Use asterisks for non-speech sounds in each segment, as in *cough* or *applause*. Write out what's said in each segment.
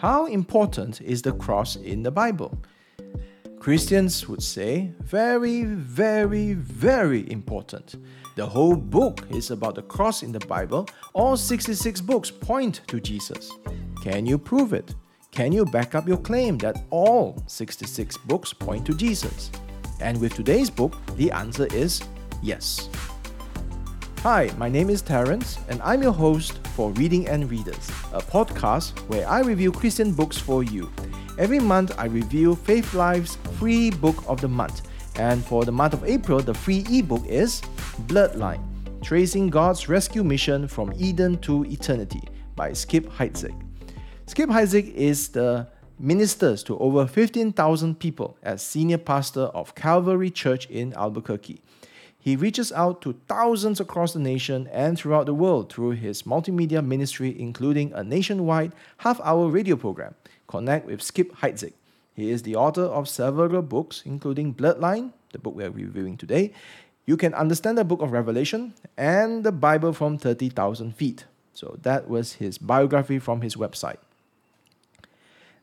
How important is the cross in the Bible? Christians would say very, very, very important. The whole book is about the cross in the Bible. All 66 books point to Jesus. Can you prove it? Can you back up your claim that all 66 books point to Jesus? And with today's book, the answer is yes. Hi, my name is Terence, and I'm your host for Reading and Readers, a podcast where I review Christian books for you. Every month, I review Faithlife's free book of the month. And for the month of April, the free ebook is Bloodline Tracing God's Rescue Mission from Eden to Eternity by Skip Heitzig. Skip Heitzig is the ministers to over 15,000 people as senior pastor of Calvary Church in Albuquerque. He reaches out to thousands across the nation and throughout the world through his multimedia ministry, including a nationwide half hour radio program, Connect with Skip Heitzig. He is the author of several books, including Bloodline, the book we are reviewing today. You can understand the book of Revelation and the Bible from 30,000 feet. So that was his biography from his website.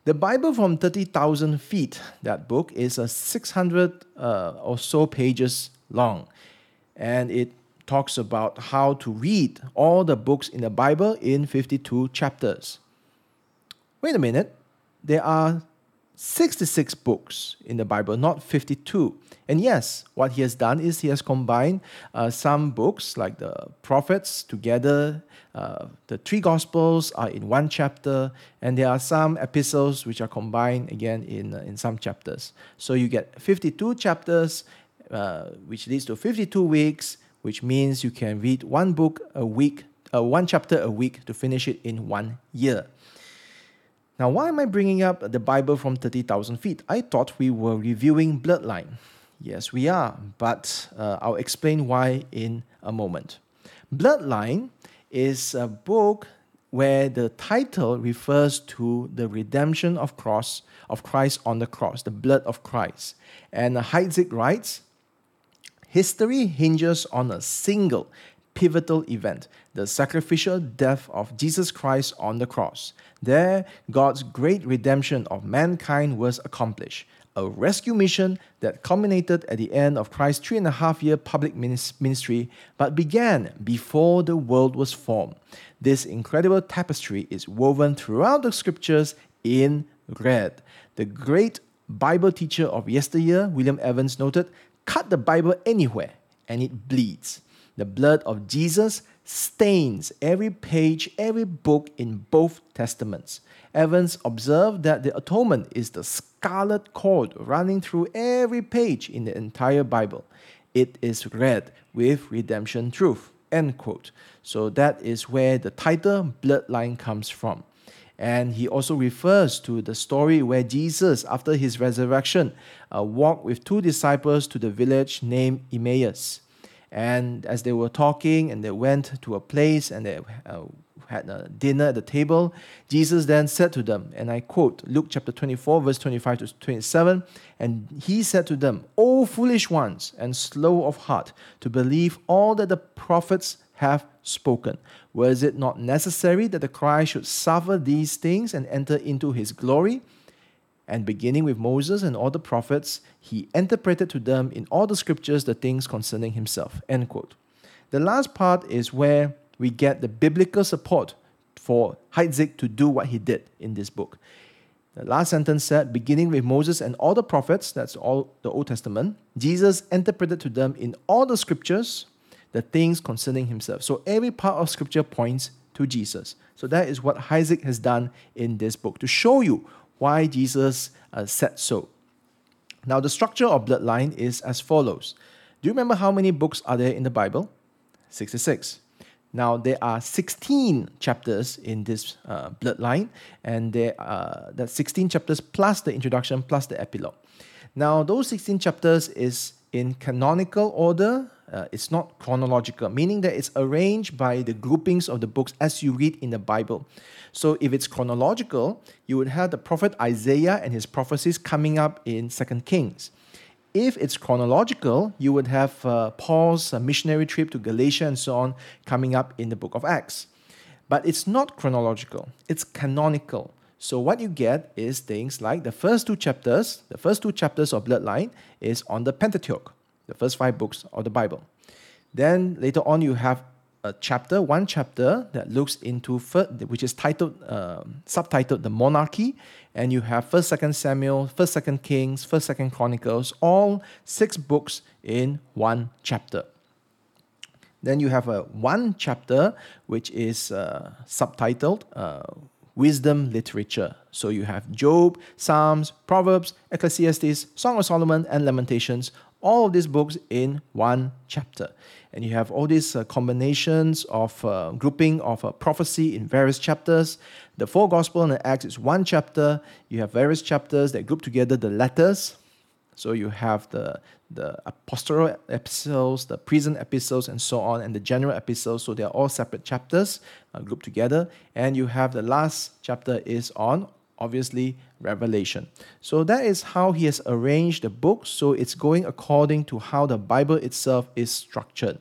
The Bible from 30,000 feet, that book, is a 600 uh, or so pages long. And it talks about how to read all the books in the Bible in 52 chapters. Wait a minute, there are 66 books in the Bible, not 52. And yes, what he has done is he has combined uh, some books like the prophets together. Uh, the three gospels are in one chapter, and there are some epistles which are combined again in, uh, in some chapters. So you get 52 chapters, uh, which leads to 52 weeks, which means you can read one book a week, uh, one chapter a week to finish it in one year. Now, why am I bringing up the Bible from 30,000 feet? I thought we were reviewing Bloodline. Yes, we are, but uh, I'll explain why in a moment. Bloodline is a book where the title refers to the redemption of cross of Christ on the cross, the blood of Christ. And Heitzig writes, history hinges on a single pivotal event, the sacrificial death of Jesus Christ on the cross. There, God's great redemption of mankind was accomplished, a rescue mission that culminated at the end of Christ's three and a half year public ministry, but began before the world was formed. This incredible tapestry is woven throughout the scriptures in red. The great Bible teacher of yesteryear, William Evans, noted cut the Bible anywhere and it bleeds. The blood of Jesus stains every page, every book in both testaments. Evans observed that the atonement is the scarlet cord running through every page in the entire Bible. It is red with redemption truth. End quote. So that is where the title bloodline comes from. And he also refers to the story where Jesus, after his resurrection, uh, walked with two disciples to the village named Emmaus. And as they were talking and they went to a place and they uh, had a dinner at the table, Jesus then said to them, and I quote Luke chapter 24, verse 25 to 27, and he said to them, O foolish ones and slow of heart to believe all that the prophets have spoken. Was it not necessary that the Christ should suffer these things and enter into his glory? And beginning with Moses and all the prophets, he interpreted to them in all the scriptures the things concerning himself. End quote. The last part is where we get the biblical support for Heitzig to do what he did in this book. The last sentence said, beginning with Moses and all the prophets, that's all the Old Testament, Jesus interpreted to them in all the scriptures the things concerning himself. So every part of scripture points to Jesus. So that is what Heitzig has done in this book to show you why Jesus uh, said so. Now, the structure of bloodline is as follows. Do you remember how many books are there in the Bible? 66. Now, there are 16 chapters in this uh, bloodline, and there are that's 16 chapters plus the introduction plus the epilogue. Now, those 16 chapters is in canonical order. Uh, it's not chronological, meaning that it's arranged by the groupings of the books as you read in the Bible. So if it's chronological, you would have the prophet Isaiah and his prophecies coming up in Second Kings. If it's chronological, you would have uh, Paul's uh, missionary trip to Galatia and so on coming up in the book of Acts. But it's not chronological, it's canonical. So what you get is things like the first two chapters, the first two chapters of Bloodline is on the Pentateuch, the first five books of the Bible. Then later on you have a chapter, one chapter that looks into which is titled, uh, subtitled the monarchy, and you have First, Second Samuel, First, Second Kings, First, Second Chronicles, all six books in one chapter. Then you have a one chapter which is uh, subtitled uh, wisdom literature. So you have Job, Psalms, Proverbs, Ecclesiastes, Song of Solomon, and Lamentations, all of these books in one chapter. And you have all these uh, combinations of uh, grouping of uh, prophecy in various chapters. The four Gospel and the Acts is one chapter. You have various chapters that group together the letters. So you have the the apostolic epistles, the prison epistles, and so on, and the general epistles. So they are all separate chapters uh, grouped together. And you have the last chapter is on obviously Revelation. So that is how he has arranged the book. So it's going according to how the Bible itself is structured.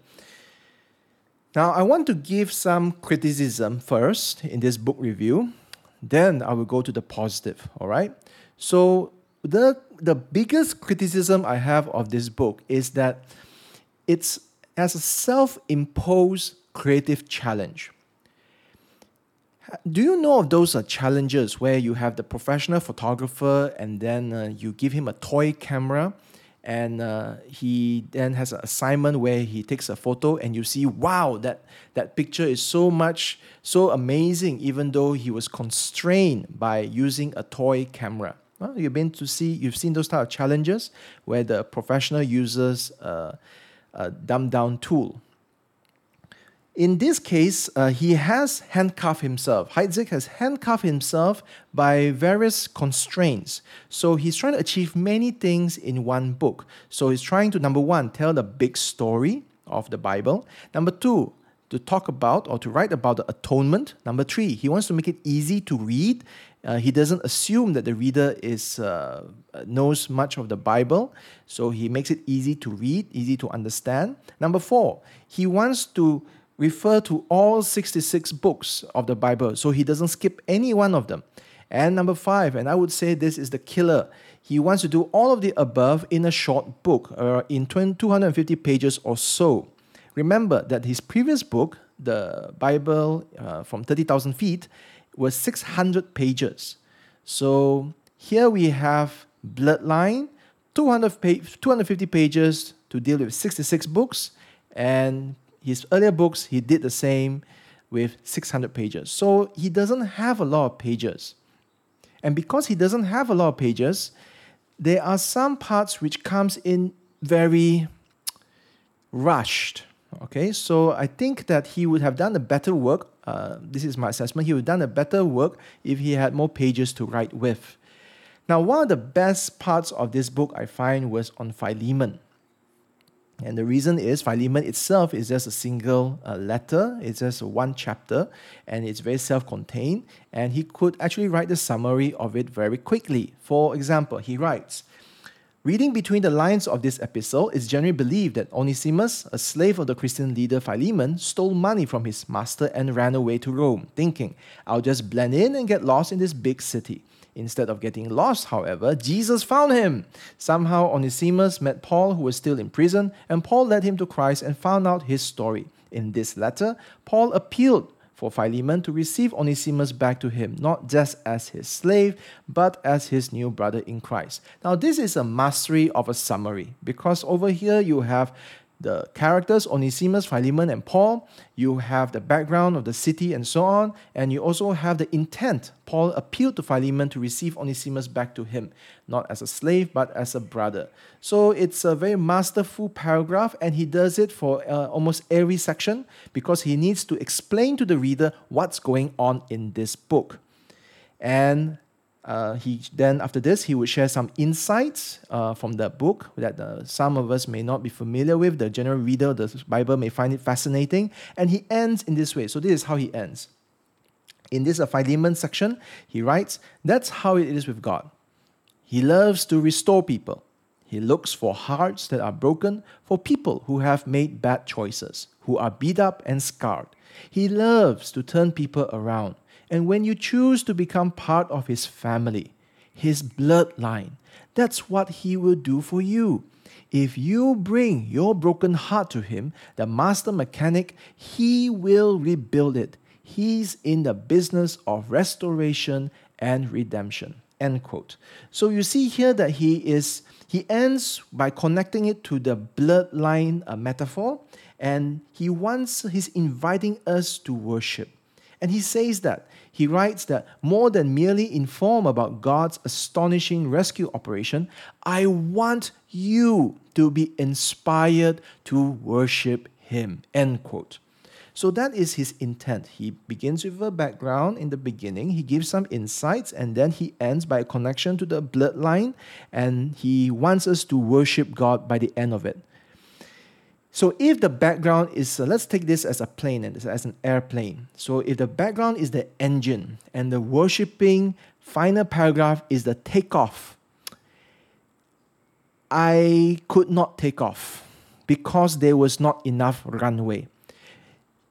Now, I want to give some criticism first in this book review. Then I will go to the positive, all right? So, the, the biggest criticism I have of this book is that it's as a self imposed creative challenge. Do you know of those uh, challenges where you have the professional photographer and then uh, you give him a toy camera and uh, he then has an assignment where he takes a photo and you see wow that that picture is so much so amazing even though he was constrained by using a toy camera? Well, you've been to see you've seen those type of challenges where the professional uses a, a dumbed down tool in this case, uh, he has handcuffed himself. Heitzig has handcuffed himself by various constraints. So he's trying to achieve many things in one book. So he's trying to, number one, tell the big story of the Bible. Number two, to talk about or to write about the atonement. Number three, he wants to make it easy to read. Uh, he doesn't assume that the reader is uh, knows much of the Bible, so he makes it easy to read, easy to understand. Number four, he wants to refer to all 66 books of the Bible, so he doesn't skip any one of them. And number five, and I would say this is the killer, he wants to do all of the above in a short book, or uh, in 250 pages or so. Remember that his previous book, the Bible uh, from 30,000 feet, was 600 pages. So here we have Bloodline, 200 pa- 250 pages to deal with 66 books, and his earlier books, he did the same with 600 pages. So he doesn't have a lot of pages. And because he doesn't have a lot of pages, there are some parts which comes in very rushed. Okay, so I think that he would have done a better work. Uh, this is my assessment. He would have done a better work if he had more pages to write with. Now, one of the best parts of this book I find was on Philemon. And the reason is Philemon itself is just a single uh, letter, it's just one chapter, and it's very self contained. And he could actually write the summary of it very quickly. For example, he writes Reading between the lines of this episode, it's generally believed that Onesimus, a slave of the Christian leader Philemon, stole money from his master and ran away to Rome, thinking, I'll just blend in and get lost in this big city. Instead of getting lost, however, Jesus found him. Somehow, Onesimus met Paul, who was still in prison, and Paul led him to Christ and found out his story. In this letter, Paul appealed for Philemon to receive Onesimus back to him, not just as his slave, but as his new brother in Christ. Now, this is a mastery of a summary because over here you have the characters Onesimus, Philemon, and Paul. You have the background of the city and so on, and you also have the intent. Paul appealed to Philemon to receive Onesimus back to him, not as a slave, but as a brother. So it's a very masterful paragraph, and he does it for uh, almost every section because he needs to explain to the reader what's going on in this book. And uh, he then after this he would share some insights uh, from the book that uh, some of us may not be familiar with. The general reader of the Bible may find it fascinating, and he ends in this way. So this is how he ends. In this Philemon section, he writes, "That's how it is with God. He loves to restore people. He looks for hearts that are broken, for people who have made bad choices, who are beat up and scarred. He loves to turn people around." And when you choose to become part of his family, his bloodline, that's what he will do for you. If you bring your broken heart to him, the master mechanic, he will rebuild it. He's in the business of restoration and redemption. End quote. So you see here that he is he ends by connecting it to the bloodline metaphor, and he wants he's inviting us to worship. And he says that he writes that more than merely inform about God's astonishing rescue operation, I want you to be inspired to worship him. End quote. So that is his intent. He begins with a background in the beginning, he gives some insights, and then he ends by a connection to the bloodline, and he wants us to worship God by the end of it. So if the background is, uh, let's take this as a plane and as an airplane. So if the background is the engine and the worshipping final paragraph is the takeoff, I could not take off because there was not enough runway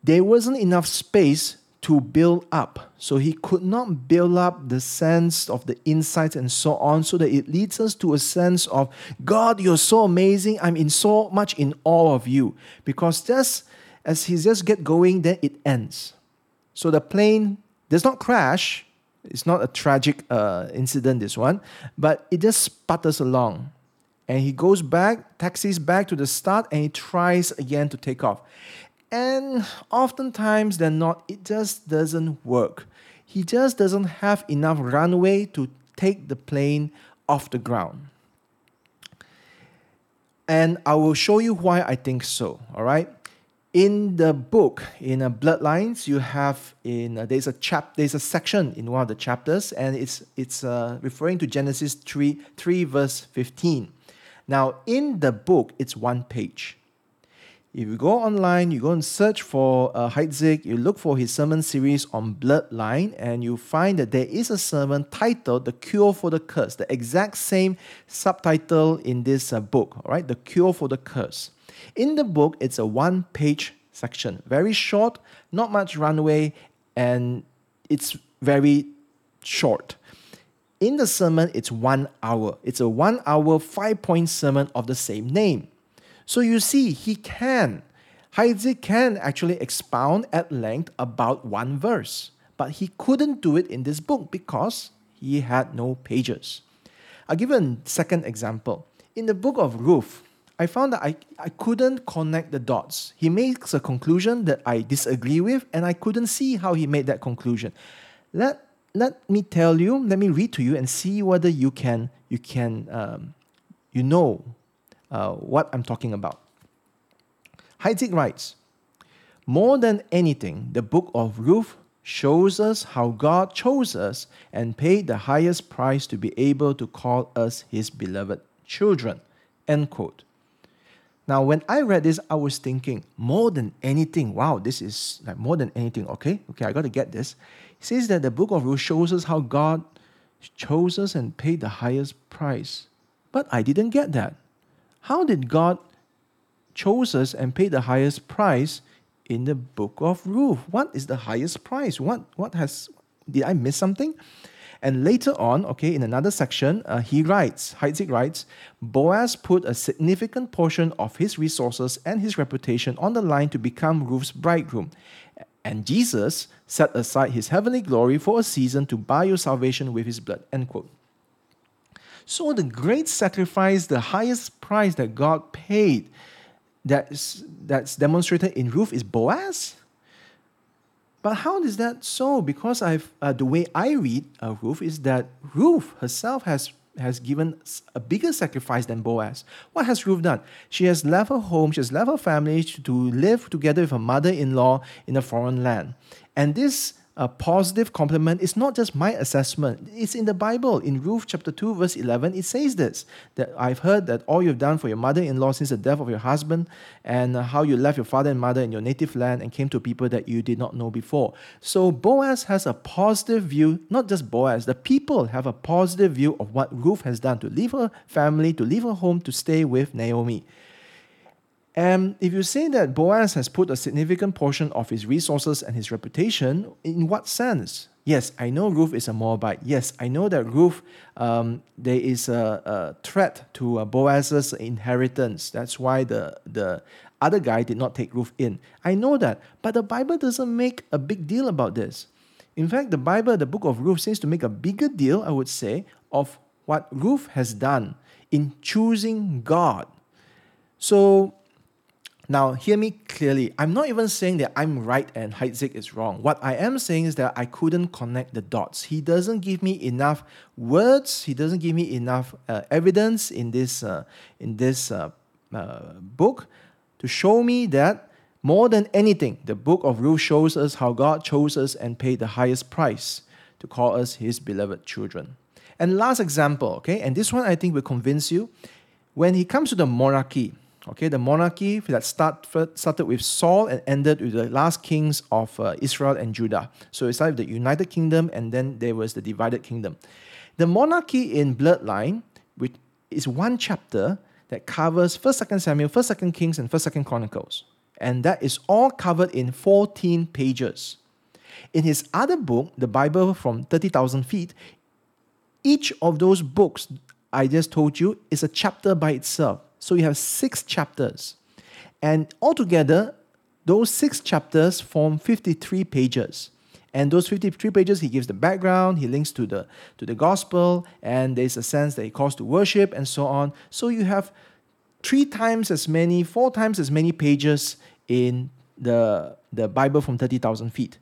there wasn't enough space to build up. So he could not build up the sense of the insights and so on, so that it leads us to a sense of God, you're so amazing. I'm in so much in awe of you. Because just as he just get going, then it ends. So the plane does not crash. It's not a tragic uh, incident, this one, but it just sputters along. And he goes back, taxis back to the start, and he tries again to take off. And oftentimes than not, it just doesn't work. He just doesn't have enough runway to take the plane off the ground. And I will show you why I think so. All right. In the book, in a Bloodlines, you have in uh, there's a chap there's a section in one of the chapters, and it's it's uh, referring to Genesis three three verse fifteen. Now in the book, it's one page. If you go online, you go and search for uh, Heitzig, you look for his sermon series on bloodline, and you find that there is a sermon titled The Cure for the Curse, the exact same subtitle in this uh, book, all right? The Cure for the Curse. In the book, it's a one page section, very short, not much runway, and it's very short. In the sermon, it's one hour. It's a one hour, five point sermon of the same name. So you see, he can. Heitzig can actually expound at length about one verse, but he couldn't do it in this book because he had no pages. I'll give a second example. In the book of Ruth, I found that I, I couldn't connect the dots. He makes a conclusion that I disagree with, and I couldn't see how he made that conclusion. Let, let me tell you, let me read to you and see whether you can, you can, um, you know uh, what I'm talking about. Heitzig writes More than anything, the book of Ruth shows us how God chose us and paid the highest price to be able to call us his beloved children. End quote. Now, when I read this, I was thinking, more than anything, wow, this is like more than anything, okay? Okay, I got to get this. He says that the book of Ruth shows us how God chose us and paid the highest price. But I didn't get that. How did God chose us and pay the highest price in the book of Ruth? What is the highest price? What what has did I miss something? And later on, okay, in another section, uh, he writes, Heitzig writes, Boaz put a significant portion of his resources and his reputation on the line to become Ruth's bridegroom. And Jesus set aside his heavenly glory for a season to buy your salvation with his blood. End quote. So the great sacrifice, the highest price that God paid, that's, that's demonstrated in Ruth is Boaz. But how is that so? Because I've uh, the way I read uh, Ruth is that Ruth herself has has given a bigger sacrifice than Boaz. What has Ruth done? She has left her home, she has left her family to live together with her mother-in-law in a foreign land. And this a positive compliment is not just my assessment. It's in the Bible. In Ruth chapter 2, verse 11, it says this that I've heard that all you've done for your mother in law since the death of your husband, and how you left your father and mother in your native land and came to people that you did not know before. So Boaz has a positive view, not just Boaz, the people have a positive view of what Ruth has done to leave her family, to leave her home, to stay with Naomi. And if you say that Boaz has put a significant portion of his resources and his reputation, in what sense? Yes, I know Ruth is a Moabite. Yes, I know that Ruth, um, there is a, a threat to uh, Boaz's inheritance. That's why the, the other guy did not take Ruth in. I know that, but the Bible doesn't make a big deal about this. In fact, the Bible, the book of Ruth, seems to make a bigger deal, I would say, of what Ruth has done in choosing God. So now, hear me clearly. I'm not even saying that I'm right and Heitzig is wrong. What I am saying is that I couldn't connect the dots. He doesn't give me enough words. He doesn't give me enough uh, evidence in this uh, in this uh, uh book to show me that more than anything, the book of Ruth shows us how God chose us and paid the highest price to call us His beloved children. And last example, okay, and this one I think will convince you. When he comes to the monarchy, Okay, the monarchy that start, started with Saul and ended with the last kings of uh, Israel and Judah. So it started with the United Kingdom and then there was the divided kingdom. The monarchy in Bloodline which is one chapter that covers 1st, 2nd Samuel, 1st, 2nd Kings, and 1st, 2nd Chronicles. And that is all covered in 14 pages. In his other book, the Bible from 30,000 feet, each of those books I just told you is a chapter by itself. So you have six chapters. And altogether, those six chapters form 53 pages. And those 53 pages, he gives the background, he links to the, to the gospel, and there's a sense that he calls to worship and so on. So you have three times as many, four times as many pages in the, the Bible from 30,000 feet.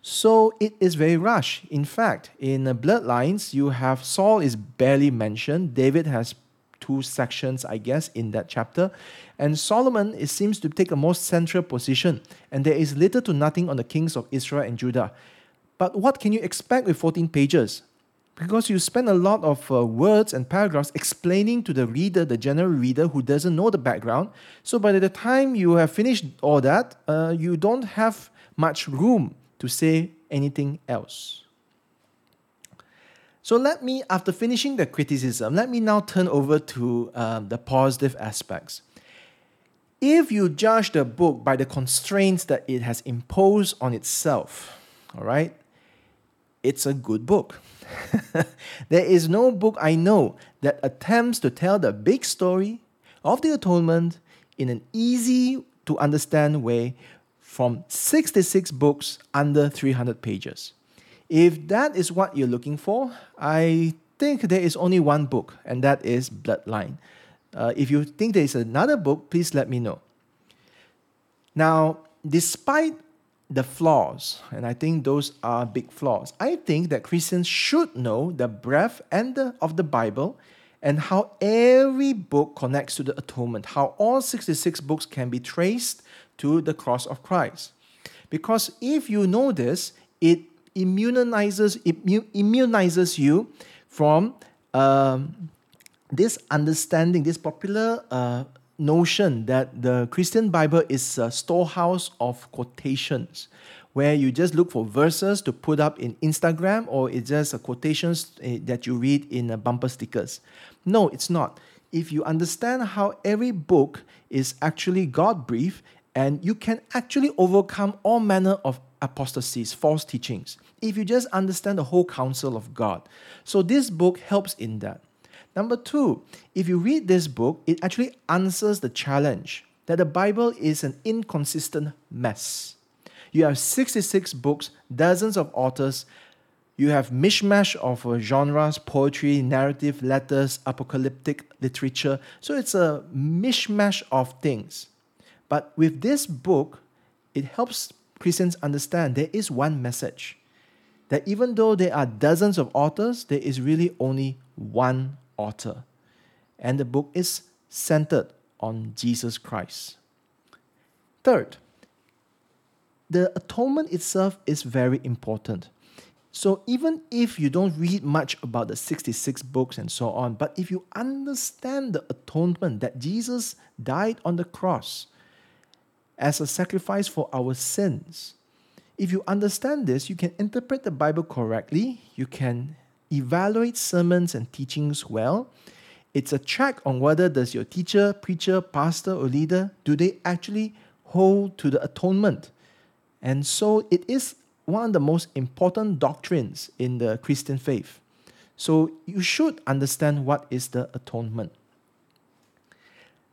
So it is very rushed. In fact, in bloodlines, you have Saul is barely mentioned. David has two sections, I guess, in that chapter. And Solomon, it seems to take a more central position, and there is little to nothing on the kings of Israel and Judah. But what can you expect with 14 pages? Because you spend a lot of uh, words and paragraphs explaining to the reader, the general reader who doesn't know the background. So by the time you have finished all that, uh, you don't have much room to say anything else. So let me, after finishing the criticism, let me now turn over to um, the positive aspects. If you judge the book by the constraints that it has imposed on itself, all right, it's a good book. *laughs* there is no book I know that attempts to tell the big story of the atonement in an easy to understand way from 66 books under 300 pages. If that is what you're looking for, I think there is only one book, and that is Bloodline. Uh, if you think there is another book, please let me know. Now, despite the flaws, and I think those are big flaws, I think that Christians should know the breadth and the, of the Bible and how every book connects to the atonement, how all 66 books can be traced to the cross of Christ. Because if you know this, it immunizes, immunizes you from um, this understanding, this popular uh, notion that the Christian Bible is a storehouse of quotations, where you just look for verses to put up in Instagram or it's just quotations eh, that you read in bumper stickers. No, it's not. If you understand how every book is actually God breathed and you can actually overcome all manner of apostasies, false teachings, if you just understand the whole counsel of God. So this book helps in that. Number two, if you read this book, it actually answers the challenge that the Bible is an inconsistent mess. You have 66 books, dozens of authors, you have mishmash of uh, genres, poetry, narrative, letters, apocalyptic literature. So it's a mishmash of things. But with this book, it helps Christians understand there is one message that even though there are dozens of authors, there is really only one author. And the book is centered on Jesus Christ. Third, the atonement itself is very important. So even if you don't read much about the 66 books and so on, but if you understand the atonement that Jesus died on the cross, as a sacrifice for our sins. If you understand this, you can interpret the Bible correctly, you can evaluate sermons and teachings well. It's a check on whether does your teacher, preacher, pastor or leader do they actually hold to the atonement. And so it is one of the most important doctrines in the Christian faith. So you should understand what is the atonement.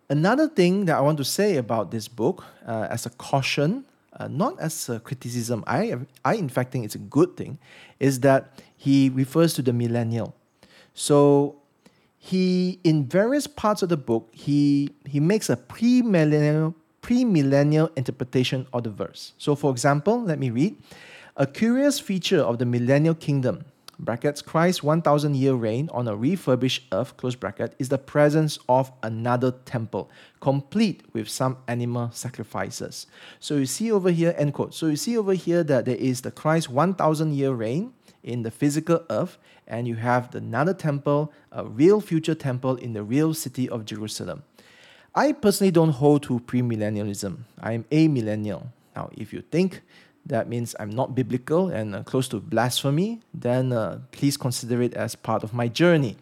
Another thing that I want to say about this book, uh, as a caution, uh, not as a criticism, I, I in fact think it's a good thing, is that he refers to the millennial. So he, in various parts of the book, he, he makes a pre-millennial pre-millennial interpretation of the verse. So, for example, let me read. A curious feature of the millennial kingdom brackets Christ's 1000 year reign on a refurbished earth close bracket is the presence of another temple complete with some animal sacrifices. So you see over here end quote. So you see over here that there is the Christ 1000 year reign in the physical earth and you have another temple, a real future temple in the real city of Jerusalem. I personally don't hold to premillennialism. I am amillennial. Now, if you think that means I'm not biblical and uh, close to blasphemy, then uh, please consider it as part of my journey.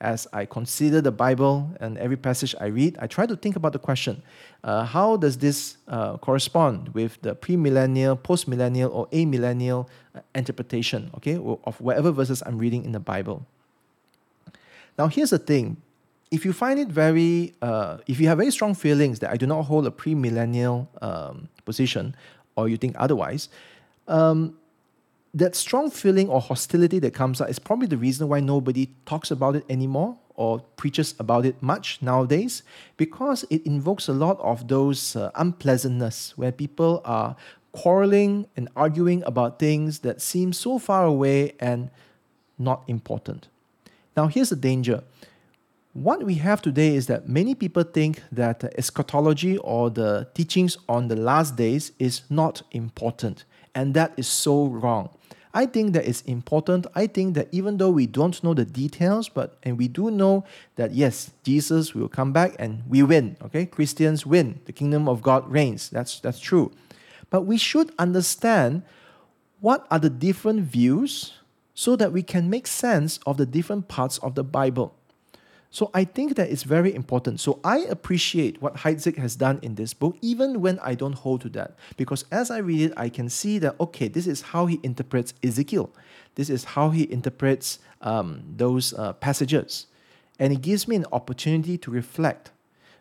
As I consider the Bible and every passage I read, I try to think about the question uh, how does this uh, correspond with the premillennial, postmillennial, or amillennial uh, interpretation okay, of whatever verses I'm reading in the Bible? Now, here's the thing if you find it very, uh, if you have very strong feelings that I do not hold a premillennial um, position, or you think otherwise, um, that strong feeling or hostility that comes out is probably the reason why nobody talks about it anymore or preaches about it much nowadays because it invokes a lot of those uh, unpleasantness where people are quarreling and arguing about things that seem so far away and not important. Now, here's the danger what we have today is that many people think that eschatology or the teachings on the last days is not important, and that is so wrong. I think that it's important. I think that even though we don't know the details, but and we do know that yes, Jesus will come back and we win. Okay, Christians win. The kingdom of God reigns. That's that's true. But we should understand what are the different views so that we can make sense of the different parts of the Bible. So I think that it's very important. So I appreciate what Heitzig has done in this book, even when I don't hold to that. Because as I read it, I can see that, okay, this is how he interprets Ezekiel. This is how he interprets um, those uh, passages. And it gives me an opportunity to reflect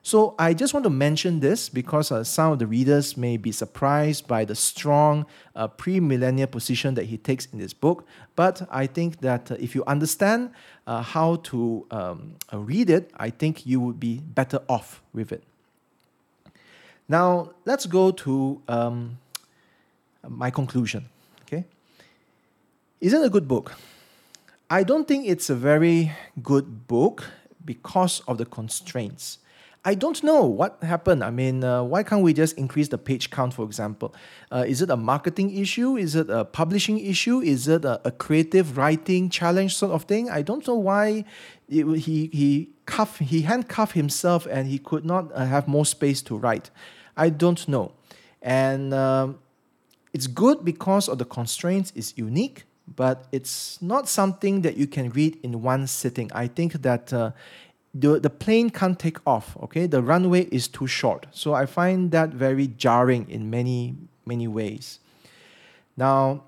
so I just want to mention this because uh, some of the readers may be surprised by the strong uh, premillennial position that he takes in this book. But I think that uh, if you understand uh, how to um, uh, read it, I think you would be better off with it. Now let's go to um, my conclusion. Okay, is it a good book? I don't think it's a very good book because of the constraints. I don't know what happened. I mean, uh, why can't we just increase the page count, for example? Uh, is it a marketing issue? Is it a publishing issue? Is it a, a creative writing challenge sort of thing? I don't know why it, he he cuff he handcuffed himself and he could not uh, have more space to write. I don't know, and um, it's good because of the constraints. It's unique but it's not something that you can read in one sitting. I think that uh, the, the plane can't take off okay? The runway is too short. So i find that very jarring in many many ways. Now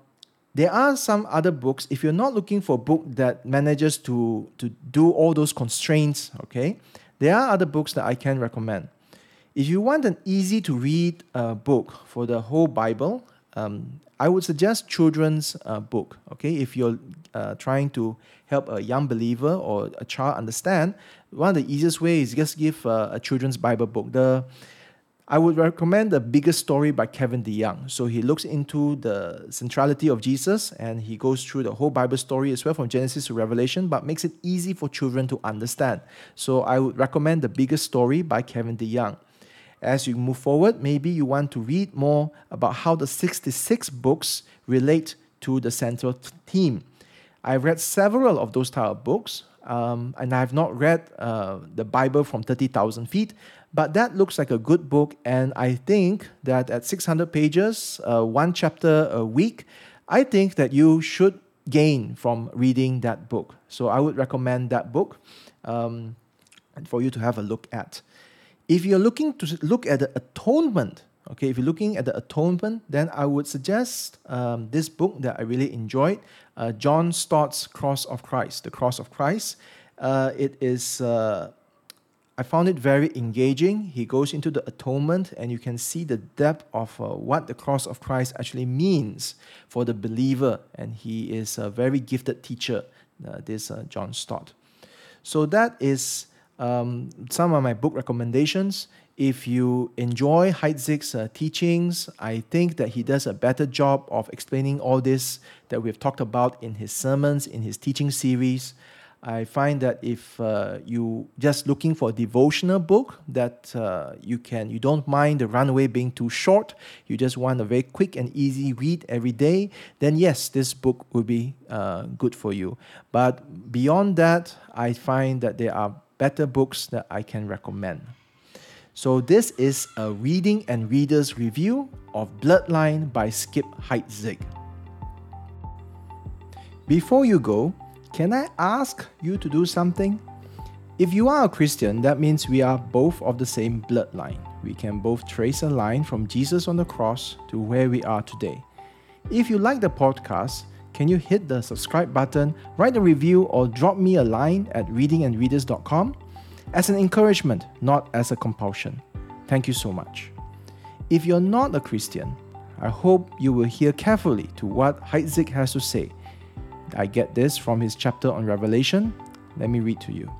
there are some other books. If you're not looking for a book that manages to to do all those constraints okay there are other books that i can recommend. If you want an easy to read uh, book for the whole bible um, I would suggest children's uh, book. Okay, if you're uh, trying to help a young believer or a child understand, one of the easiest ways is just give uh, a children's Bible book. The I would recommend the biggest story by Kevin DeYoung. So he looks into the centrality of Jesus and he goes through the whole Bible story as well from Genesis to Revelation, but makes it easy for children to understand. So I would recommend the biggest story by Kevin DeYoung. As you move forward, maybe you want to read more about how the 66 books relate to the central theme. I've read several of those type of books, um, and I have not read uh, the Bible from 30,000 feet, but that looks like a good book. And I think that at 600 pages, uh, one chapter a week, I think that you should gain from reading that book. So I would recommend that book um, for you to have a look at. If you're looking to look at the atonement, okay, if you're looking at the atonement, then I would suggest um, this book that I really enjoyed, uh, John Stott's Cross of Christ, The Cross of Christ. Uh, it is, uh, I found it very engaging. He goes into the atonement, and you can see the depth of uh, what the cross of Christ actually means for the believer. And he is a very gifted teacher, uh, this uh, John Stott. So that is um, some of my book recommendations. If you enjoy Heitzig's uh, teachings, I think that he does a better job of explaining all this that we've talked about in his sermons, in his teaching series. I find that if uh, you just looking for a devotional book that uh, you can, you don't mind the runway being too short, you just want a very quick and easy read every day, then yes, this book will be uh, good for you. But beyond that, I find that there are better books that I can recommend. So this is a reading and readers review of Bloodline by Skip Heitzig. Before you go, can I ask you to do something? If you are a Christian, that means we are both of the same bloodline. We can both trace a line from Jesus on the cross to where we are today. If you like the podcast, can you hit the subscribe button, write a review, or drop me a line at readingandreaders.com? As an encouragement, not as a compulsion. Thank you so much. If you're not a Christian, I hope you will hear carefully to what Heitzig has to say I get this from his chapter on Revelation. Let me read to you.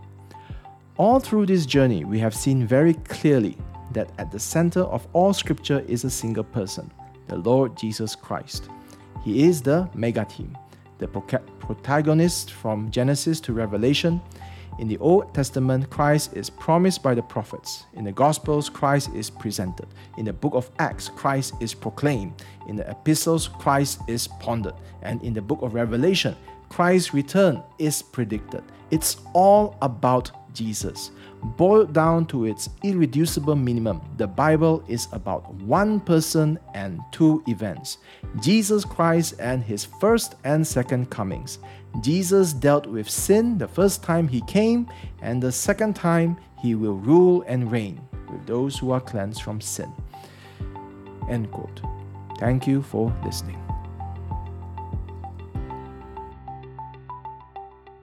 All through this journey, we have seen very clearly that at the center of all scripture is a single person, the Lord Jesus Christ. He is the megatheme, the protagonist from Genesis to Revelation. In the Old Testament, Christ is promised by the prophets. In the Gospels, Christ is presented. In the book of Acts, Christ is proclaimed. In the epistles, Christ is pondered. And in the book of Revelation, Christ's return is predicted. It's all about Jesus. Boiled down to its irreducible minimum, the Bible is about one person and two events Jesus Christ and his first and second comings. Jesus dealt with sin the first time he came, and the second time he will rule and reign with those who are cleansed from sin. End quote. Thank you for listening.